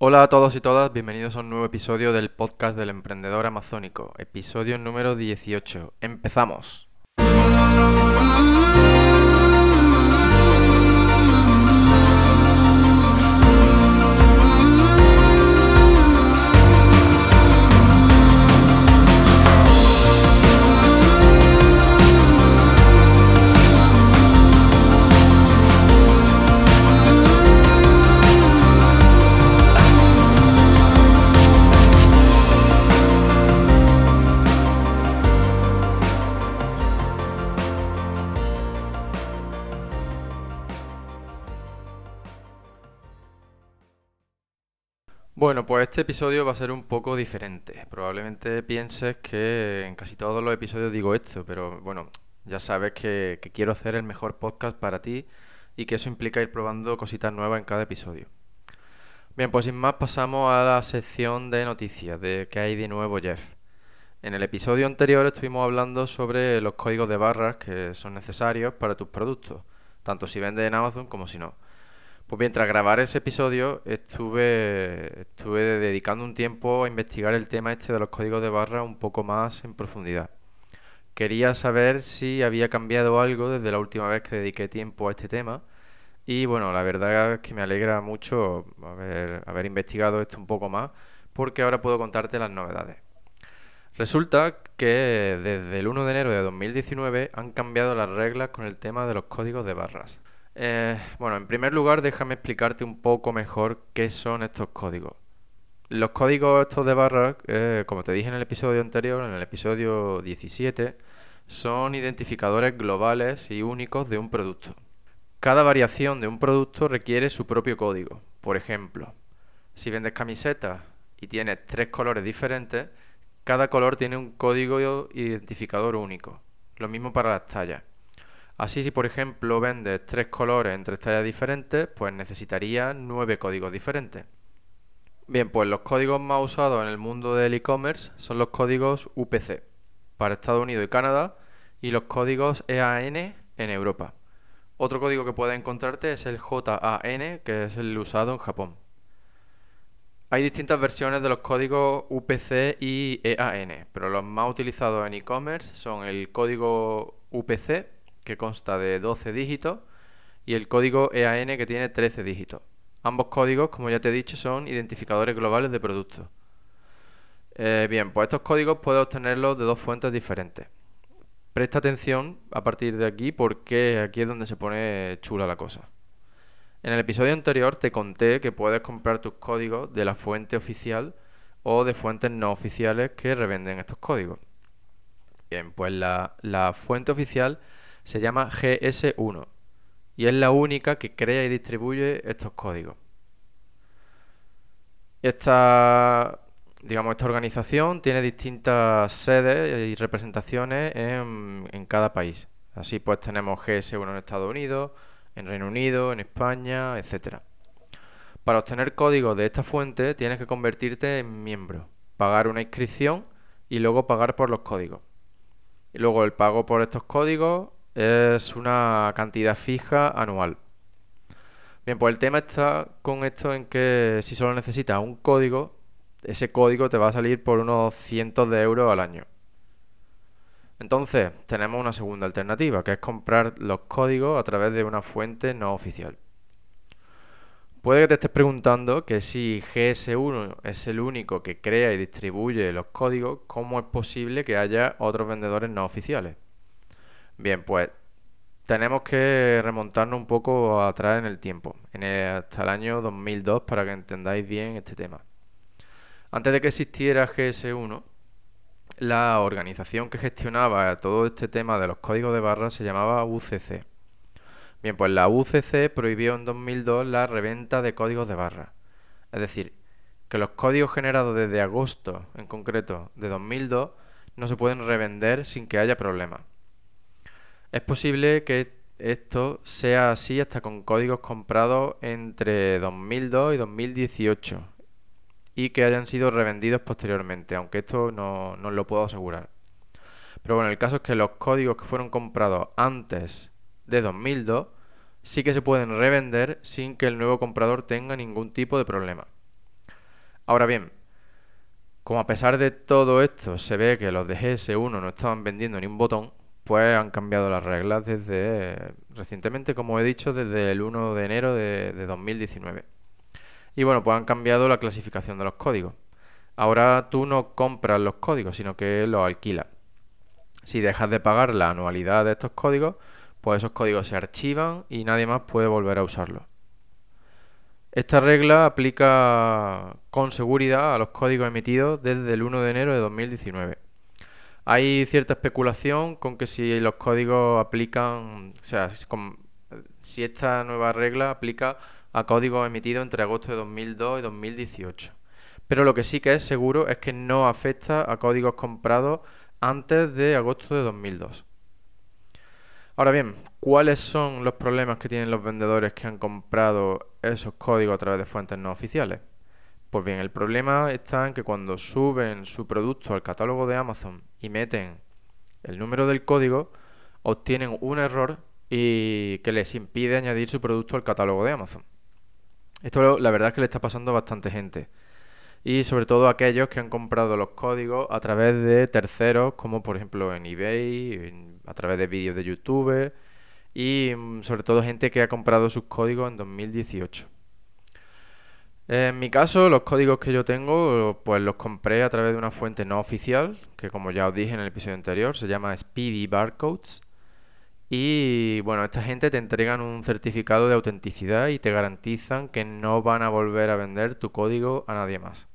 Hola a todos y todas, bienvenidos a un nuevo episodio del podcast del emprendedor amazónico, episodio número 18. Empezamos. Bueno, pues este episodio va a ser un poco diferente. Probablemente pienses que en casi todos los episodios digo esto, pero bueno, ya sabes que, quiero hacer el mejor podcast para ti y que eso implica ir probando cositas nuevas en cada episodio. Bien, pues sin más pasamos a la sección de noticias de qué hay de nuevo Jeff. En el episodio anterior estuvimos hablando sobre los códigos de barras que son necesarios para tus productos, tanto si vendes en Amazon como si no. Pues bien, tras grabar ese episodio estuve, estuve dedicando un tiempo a investigar el tema este de los códigos de barra un poco más en profundidad. Quería saber si había cambiado algo desde la última vez que dediqué tiempo a este tema. Y bueno, la verdad es que me alegra mucho haber investigado esto un poco más porque ahora puedo contarte las novedades. Resulta que desde el 1 de enero de 2019 han cambiado las reglas con el tema de los códigos de barras. Eh, bueno, en primer lugar, déjame explicarte un poco mejor qué son estos códigos. Los códigos estos de barras, eh, como te dije en el episodio anterior, en el episodio 17, son identificadores globales y únicos de un producto. Cada variación de un producto requiere su propio código. Por ejemplo, si vendes camisetas y tienes tres colores diferentes, cada color tiene un código identificador único. Lo mismo para las tallas. Así, si por ejemplo vendes tres colores en tres tallas diferentes, pues necesitarías nueve códigos diferentes. Bien, pues los códigos más usados en el mundo del e-commerce son los códigos UPC para Estados Unidos y Canadá y los códigos EAN en Europa. Otro código que puedes encontrarte es el JAN, que es el usado en Japón. Hay distintas versiones de los códigos UPC y EAN, pero los más utilizados en e-commerce son el código UPC que consta de 12 dígitos, y el código EAN que tiene 13 dígitos. Ambos códigos, como ya te he dicho, son identificadores globales de productos. Eh, bien, pues estos códigos puedes obtenerlos de dos fuentes diferentes. Presta atención a partir de aquí porque aquí es donde se pone chula la cosa. En el episodio anterior te conté que puedes comprar tus códigos de la fuente oficial o de fuentes no oficiales que revenden estos códigos. Bien, pues la, la fuente oficial se llama GS1 y es la única que crea y distribuye estos códigos. Esta, digamos, esta organización tiene distintas sedes y representaciones en, en cada país. Así pues tenemos GS1 en Estados Unidos, en Reino Unido, en España, etc. Para obtener códigos de esta fuente tienes que convertirte en miembro, pagar una inscripción y luego pagar por los códigos. Y luego el pago por estos códigos es una cantidad fija anual. Bien, pues el tema está con esto en que si solo necesitas un código, ese código te va a salir por unos cientos de euros al año. Entonces, tenemos una segunda alternativa, que es comprar los códigos a través de una fuente no oficial. Puede que te estés preguntando que si GS1 es el único que crea y distribuye los códigos, ¿cómo es posible que haya otros vendedores no oficiales? Bien, pues tenemos que remontarnos un poco atrás en el tiempo, en hasta el año 2002 para que entendáis bien este tema. Antes de que existiera GS1, la organización que gestionaba todo este tema de los códigos de barras se llamaba UCC. Bien, pues la UCC prohibió en 2002 la reventa de códigos de barras. Es decir, que los códigos generados desde agosto, en concreto, de 2002, no se pueden revender sin que haya problemas. Es posible que esto sea así hasta con códigos comprados entre 2002 y 2018 y que hayan sido revendidos posteriormente, aunque esto no, no lo puedo asegurar. Pero bueno, el caso es que los códigos que fueron comprados antes de 2002 sí que se pueden revender sin que el nuevo comprador tenga ningún tipo de problema. Ahora bien, como a pesar de todo esto se ve que los de GS1 no estaban vendiendo ni un botón, pues han cambiado las reglas desde recientemente, como he dicho, desde el 1 de enero de, 2019. Y bueno, pues han cambiado la clasificación de los códigos. Ahora tú no compras los códigos, sino que los alquilas. Si dejas de pagar la anualidad de estos códigos, pues esos códigos se archivan y nadie más puede volver a usarlos. Esta regla aplica con seguridad a los códigos emitidos desde el 1 de enero de 2019. Hay cierta especulación con que si los códigos aplican, o sea, si esta nueva regla aplica a códigos emitidos entre agosto de 2002 y 2018. Pero lo que sí que es seguro es que no afecta a códigos comprados antes de agosto de 2002. Ahora bien, ¿cuáles son los problemas que tienen los vendedores que han comprado esos códigos a través de fuentes no oficiales? Pues bien, el problema está en que cuando suben su producto al catálogo de Amazon y meten el número del código, obtienen un error y que les impide añadir su producto al catálogo de Amazon. Esto la verdad es que le está pasando a bastante gente. Y sobre todo a aquellos que han comprado los códigos a través de terceros, como por ejemplo en eBay, a través de vídeos de YouTube y mm, sobre todo gente que ha comprado sus códigos en 2018. En mi caso, los códigos que yo tengo, pues los compré a través de una fuente no oficial, que como ya os dije en el episodio anterior, se llama Speedy Barcodes. Y bueno, esta gente te entregan un certificado de autenticidad y te garantizan que no van a volver a vender tu código a nadie más.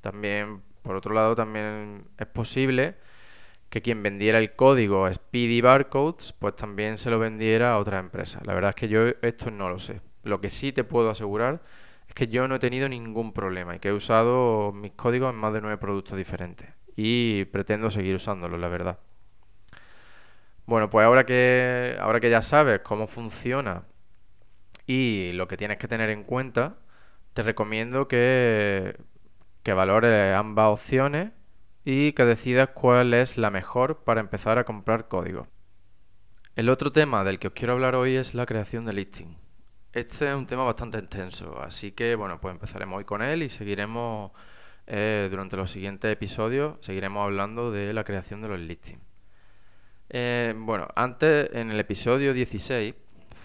También, por otro lado, también es posible que quien vendiera el código Speedy Barcodes, pues también se lo vendiera a otra empresa. La verdad es que yo esto no lo sé. Lo que sí te puedo asegurar que yo no he tenido ningún problema y que he usado mis códigos en más de nueve productos diferentes. Y pretendo seguir usándolos, la verdad. Bueno, pues ahora que, ahora que ya sabes cómo funciona y lo que tienes que tener en cuenta, te recomiendo que, que valores ambas opciones y que decidas cuál es la mejor para empezar a comprar código. El otro tema del que os quiero hablar hoy es la creación de listing. Este es un tema bastante extenso, así que bueno, pues empezaremos hoy con él y seguiremos eh, durante los siguientes episodios, seguiremos hablando de la creación de los listings. Eh, bueno, antes en el episodio 16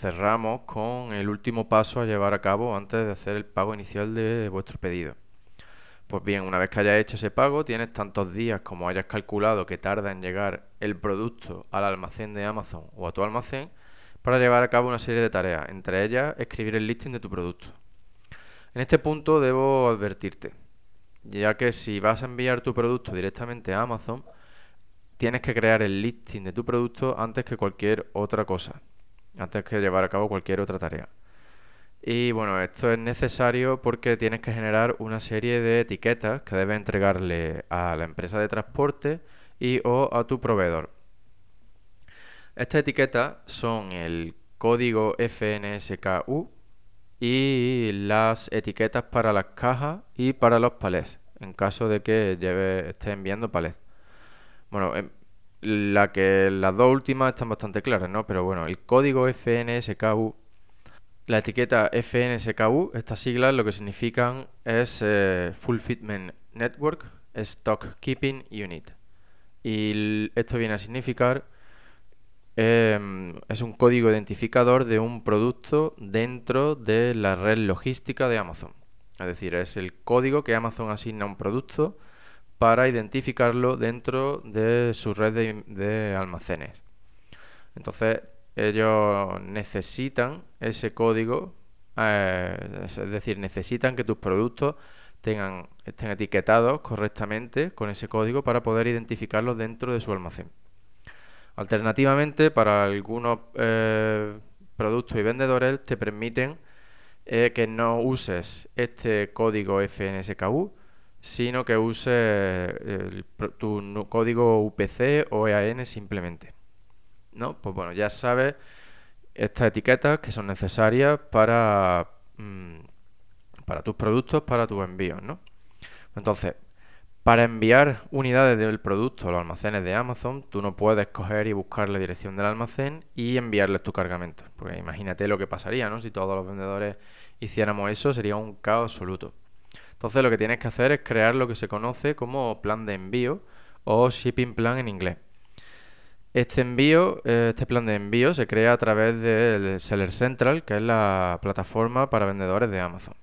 cerramos con el último paso a llevar a cabo antes de hacer el pago inicial de vuestro pedido. Pues bien, una vez que hayas hecho ese pago, tienes tantos días como hayas calculado que tarda en llegar el producto al almacén de Amazon o a tu almacén para llevar a cabo una serie de tareas, entre ellas escribir el listing de tu producto. En este punto debo advertirte, ya que si vas a enviar tu producto directamente a Amazon, tienes que crear el listing de tu producto antes que cualquier otra cosa, antes que llevar a cabo cualquier otra tarea. Y bueno, esto es necesario porque tienes que generar una serie de etiquetas que debes entregarle a la empresa de transporte y o a tu proveedor. Estas etiquetas son el código FNSKU y las etiquetas para las cajas y para los palés, en caso de que lleve, esté enviando palés. Bueno, em, la que las dos últimas están bastante claras, ¿no? Pero bueno, el código FNSKU la etiqueta FNSKU, estas siglas lo que significan es eh, Full Fitment Network Stock Keeping Unit. Y esto viene a significar, em, es un código identificador de un producto dentro de la red logística de Amazon. Es decir, es el código que Amazon asigna a un producto para identificarlo dentro de su red de, almacenes. Entonces, ellos necesitan ese código, eh, es decir, necesitan que tus productos tengan, estén etiquetados correctamente con ese código para poder identificarlos dentro de su almacén. Alternativamente, para algunos eh, productos y vendedores te permiten eh, que no uses este código FNSKU, sino que uses tu código UPC o EAN simplemente. ¿no? Pues bueno, ya sabes estas etiquetas que son necesarias para, mm, para tus productos, para tus envíos, ¿no? Entonces, para enviar unidades del producto a los almacenes de Amazon, tú no puedes coger y buscar la dirección del almacén y enviarles tu cargamento. Porque imagínate lo que pasaría, ¿no? Si todos los vendedores hiciéramos eso, sería un caos absoluto. Entonces lo que tienes que hacer es crear lo que se conoce como plan de envío o shipping plan en inglés. Este envío, eh, este plan de envío se crea a través del Seller Central, que es la plataforma para vendedores de Amazon.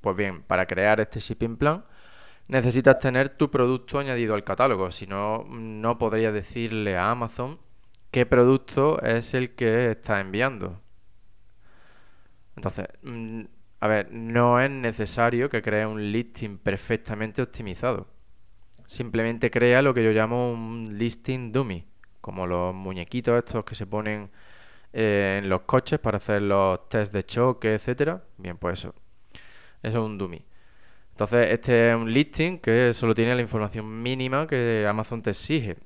Pues bien, para crear este shipping plan necesitas tener tu producto añadido al catálogo, si no, no podrías decirle a Amazon qué producto es el que está enviando. Entonces, mm, a ver, no es necesario que crees un listing perfectamente optimizado. Simplemente crea lo que yo llamo un listing dummy como los muñequitos estos que se ponen eh, en los coches para hacer los test de choque, etcétera. Bien, pues eso. Eso es un dummy. Entonces, este es un listing que solo tiene la información mínima que Amazon te exige.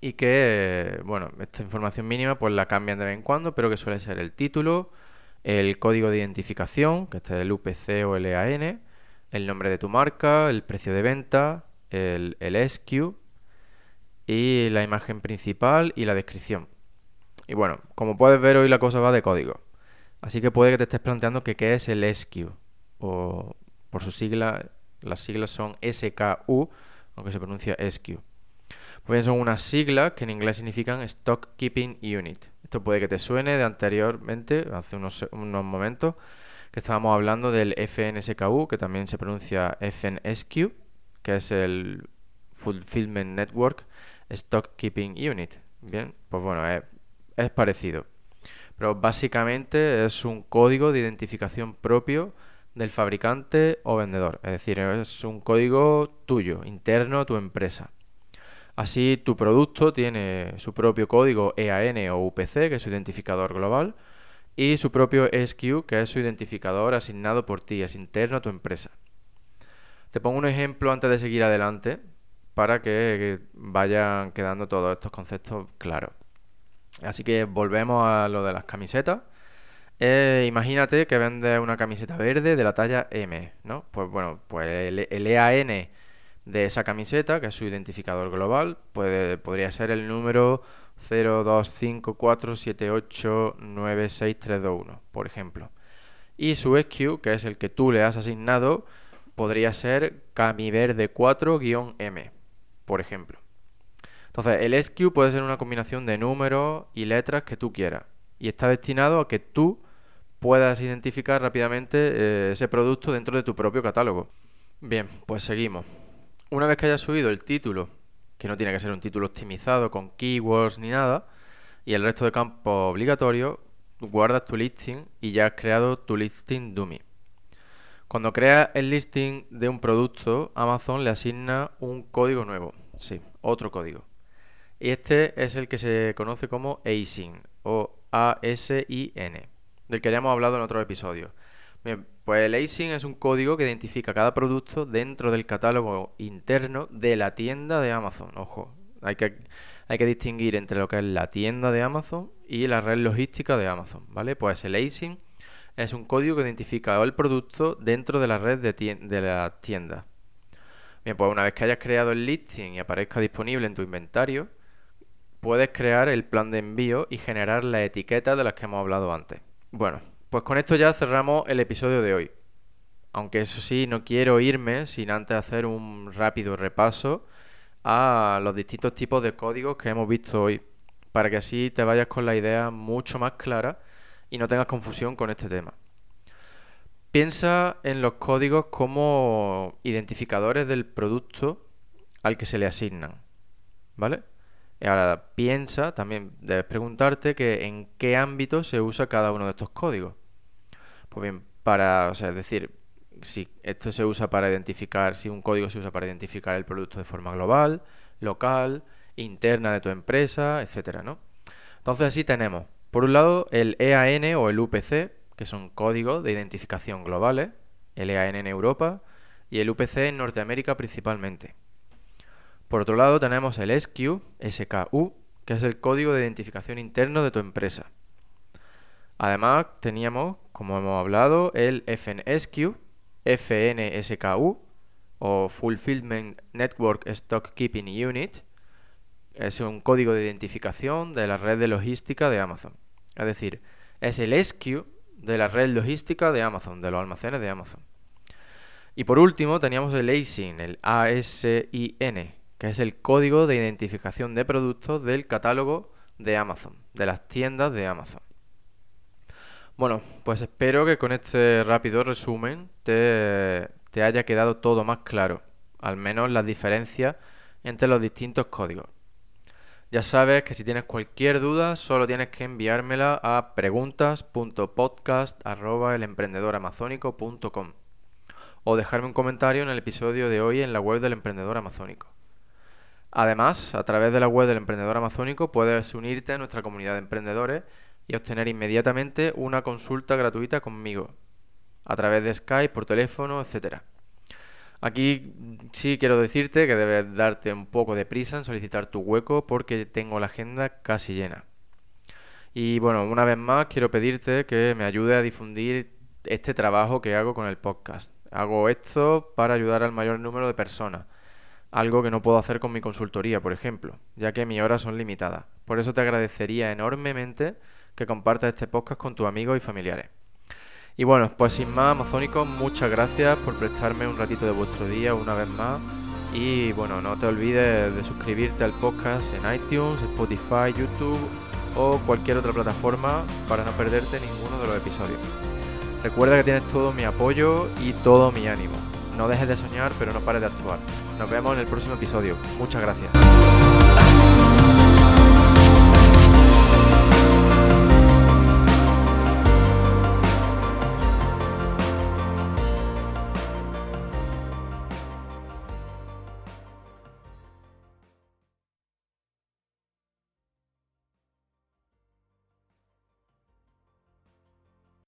Y que, bueno, esta información mínima pues la cambian de vez en cuando, pero que suele ser el título, el código de identificación, que este es el UPC o el EAN, el nombre de tu marca, el precio de venta, el, el y la imagen principal y la descripción. Y bueno, como puedes ver hoy la cosa va de código. Así que puede que te estés planteando que qué es el SKU o por su sigla, las siglas son SKU, aunque se pronuncia SKU. Pues bien, son unas siglas que en inglés significan Stock Keeping Unit. Esto puede que te suene de anteriormente, hace unos, unos momentos, que estábamos hablando del FNSKU, que también se pronuncia FNSQ, que es el Fulfillment Network Stock Keeping Unit. Bien, pues bueno, es, parecido. Pero básicamente es un código de identificación propio del fabricante o vendedor. Es decir, es un código tuyo, interno a tu empresa. Así, tu producto tiene su propio código EAN o UPC, que es su identificador global, y su propio SKU, que es su identificador asignado por ti, es interno a tu empresa. Te pongo un ejemplo antes de seguir adelante para que, vayan quedando todos estos conceptos claros. Así que volvemos a lo de las camisetas. Eh, imagínate que vendes una camiseta verde de la talla M, ¿no? Pues bueno, pues el, EAN de esa camiseta, que es su identificador global, puede, podría ser el número 0254789631, por ejemplo. Y su SKU, que es el que tú le has asignado, podría ser camiverde 4-M por ejemplo. Entonces, el SKU puede ser una combinación de números y letras que tú quieras. Y está destinado a que tú puedas identificar rápidamente eh, ese producto dentro de tu propio catálogo. Bien, pues seguimos. Una vez que hayas subido el título, que no tiene que ser un título optimizado con keywords ni nada, y el resto de campos obligatorios, guardas tu listing y ya has creado tu listing dummy. Cuando creas el listing de un producto, Amazon le asigna un código nuevo. Sí, otro código. Y este es el que se conoce como ASIN o A-S-I-N, del que ya hemos hablado en otro episodio. Bien, pues el ASIN es un código que identifica cada producto dentro del catálogo interno de la tienda de Amazon. Ojo, hay que, hay que distinguir entre lo que es la tienda de Amazon y la red logística de Amazon, ¿vale? Pues el ASIN es un código que identifica el producto dentro de la red de, la tienda. Bien, pues una vez que hayas creado el listing y aparezca disponible en tu inventario, puedes crear el plan de envío y generar las etiquetas de las que hemos hablado antes. Bueno, pues con esto ya cerramos el episodio de hoy. Aunque eso sí, no quiero irme sin antes hacer un rápido repaso a los distintos tipos de códigos que hemos visto hoy, para que así te vayas con la idea mucho más clara y no tengas confusión con este tema. Piensa en los códigos como identificadores del producto al que se le asignan. ¿Vale? Ahora piensa, también debes preguntarte que en qué ámbito se usa cada uno de estos códigos. Pues bien, para, o sea, es decir, si esto se usa para identificar, si un código se usa para identificar el producto de forma global, local, interna de tu empresa, etcétera, ¿no? Entonces así tenemos por un lado, el EAN o el UPC, que son códigos de identificación globales, el EAN en Europa y el UPC en Norteamérica principalmente. Por otro lado, tenemos el SKU, SKU, que es el código de identificación interno de tu empresa. Además, teníamos, como hemos hablado, el FNSQ, FNSKU o Fulfillment Network Stock Keeping Unit, es un código de identificación de la red de logística de Amazon. Es decir, es el SKU de la red logística de Amazon, de los almacenes de Amazon. Y por último teníamos el ASIN, el A-S-I-N, que es el código de identificación de productos del catálogo de Amazon, de las tiendas de Amazon. Bueno, pues espero que con este rápido resumen te, haya quedado todo más claro, al menos las diferencias entre los distintos códigos. Ya sabes que si tienes cualquier duda, solo tienes que enviármela a preguntas.podcast.elemprendedoramazónico.com o dejarme un comentario en el episodio de hoy en la web del Emprendedor Amazónico. Además, a través de la web del Emprendedor Amazónico puedes unirte a nuestra comunidad de emprendedores y obtener inmediatamente una consulta gratuita conmigo, a través de Skype, por teléfono, etcétera. Aquí sí quiero decirte que debes darte un poco de prisa en solicitar tu hueco porque tengo la agenda casi llena. Y bueno, una vez más quiero pedirte que me ayude a difundir este trabajo que hago con el podcast. Hago esto para ayudar al mayor número de personas, algo que no puedo hacer con mi consultoría, por ejemplo, ya que mis horas son limitadas. Por eso te agradecería enormemente que compartas este podcast con tus amigos y familiares. Y bueno, pues sin más, amazónicos, muchas gracias por prestarme un ratito de vuestro día una vez más. Y bueno, no te olvides de suscribirte al podcast en iTunes, Spotify, YouTube o cualquier otra plataforma para no perderte ninguno de los episodios. Recuerda que tienes todo mi apoyo y todo mi ánimo. No dejes de soñar, pero no pares de actuar. Nos vemos en el próximo episodio. Muchas gracias.